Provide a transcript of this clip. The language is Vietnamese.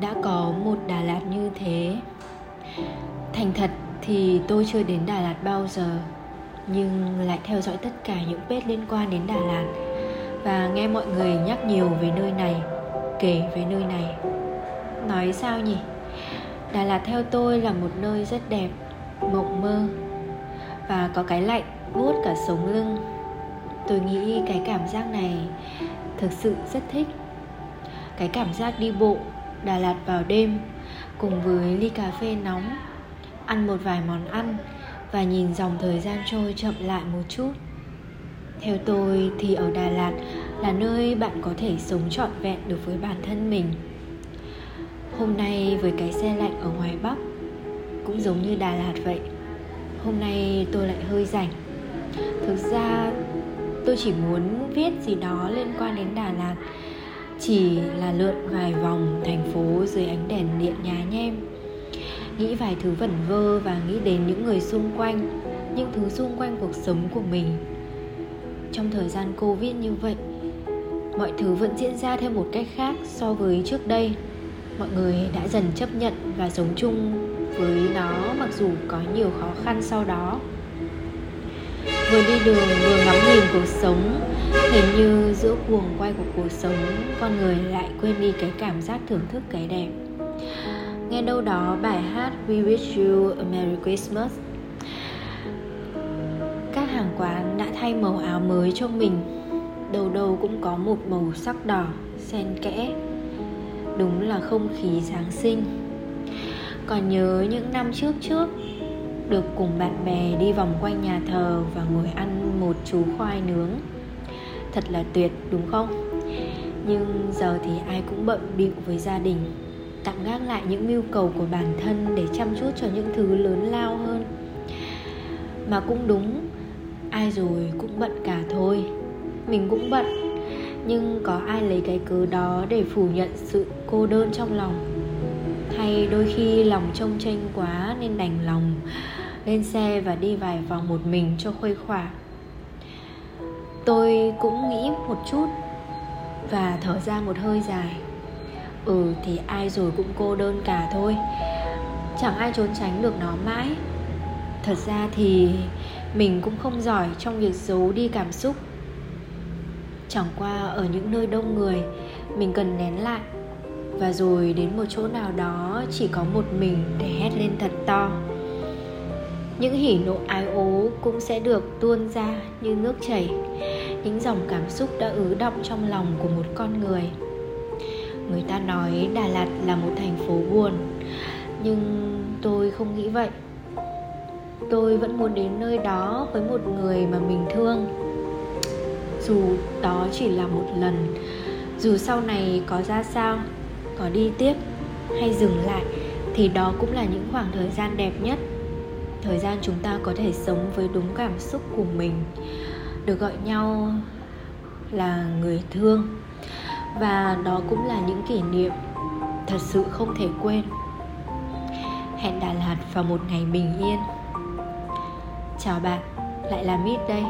đã có một Đà Lạt như thế. Thành thật thì tôi chưa đến Đà Lạt bao giờ Nhưng lại theo dõi tất cả những page liên quan đến Đà Lạt Và nghe mọi người nhắc nhiều về nơi này Kể về nơi này. Nói sao nhỉ? Đà Lạt theo tôi là một nơi rất đẹp, mộng mơ Và có cái lạnh buốt cả sống lưng. Tôi nghĩ cái cảm giác này thực sự rất thích. Cái cảm giác đi bộ Đà Lạt vào đêm, cùng với ly cà phê nóng, ăn một vài món ăn và nhìn dòng thời gian trôi chậm lại một chút. Theo tôi thì ở đà lạt là nơi bạn có thể sống trọn vẹn được với bản thân mình. Hôm nay với cái xe lạnh ở ngoài bắc cũng giống như đà lạt vậy. Hôm nay tôi lại hơi rảnh. Thực ra tôi chỉ muốn viết gì đó liên quan đến đà lạt chỉ là lượn vài vòng thành phố dưới ánh đèn điện nhá nhem nghĩ vài thứ vẩn vơ và nghĩ đến những người xung quanh, những thứ xung quanh cuộc sống của mình. Trong thời gian covid như vậy, mọi thứ vẫn diễn ra theo một cách khác so với trước đây. Mọi người đã dần chấp nhận và sống chung với nó mặc dù có nhiều khó khăn sau đó vừa đi đường, vừa ngắm nhìn cuộc sống. Hình như giữa cuồng quay của cuộc sống, con người lại quên đi cái cảm giác thưởng thức cái đẹp. Nghe đâu đó bài hát We Wish You a Merry Christmas. Các hàng quán đã thay màu áo mới cho mình. Đầu đầu cũng có một màu sắc đỏ, xen kẽ. Đúng là không khí giáng sinh. Còn nhớ những năm trước trước được cùng bạn bè đi vòng quanh nhà thờ và ngồi ăn một chú khoai nướng. Thật là tuyệt, đúng không? Nhưng giờ thì ai cũng bận bịu với gia đình, tạm gác lại những mưu cầu của bản thân để chăm chút cho những thứ lớn lao hơn. Mà cũng đúng, ai rồi cũng bận cả thôi. Mình cũng bận, nhưng có ai lấy cái cớ đó để phủ nhận sự cô đơn trong lòng? Hay đôi khi lòng trông tranh quá nên đành lòng lên xe và đi vài vòng một mình cho khuây khỏa. Tôi cũng nghĩ một chút và thở ra một hơi dài. Ừ thì ai rồi cũng cô đơn cả thôi. Chẳng ai trốn tránh được nó mãi. Thật ra thì mình cũng không giỏi trong việc giấu đi cảm xúc. Chẳng qua ở những nơi đông người, mình cần nén lại và rồi đến một chỗ nào đó chỉ có một mình để hét lên thật to. Những hỉ nộ ái ố cũng sẽ được tuôn ra như nước chảy. Những dòng cảm xúc đã ứ động trong lòng của một con người. Người ta nói đà lạt là một thành phố buồn, nhưng tôi không nghĩ vậy. Tôi vẫn muốn đến nơi đó với một người mà mình thương. Dù đó chỉ là một lần, dù sau này có ra sao có đi tiếp hay dừng lại thì đó cũng là những khoảng thời gian đẹp nhất. Thời gian chúng ta có thể sống với đúng cảm xúc của mình, được gọi nhau là người thương. Và đó cũng là những kỷ niệm thật sự không thể quên. Hẹn đà lạt vào một ngày bình yên. Chào bạn, lại là mít đây.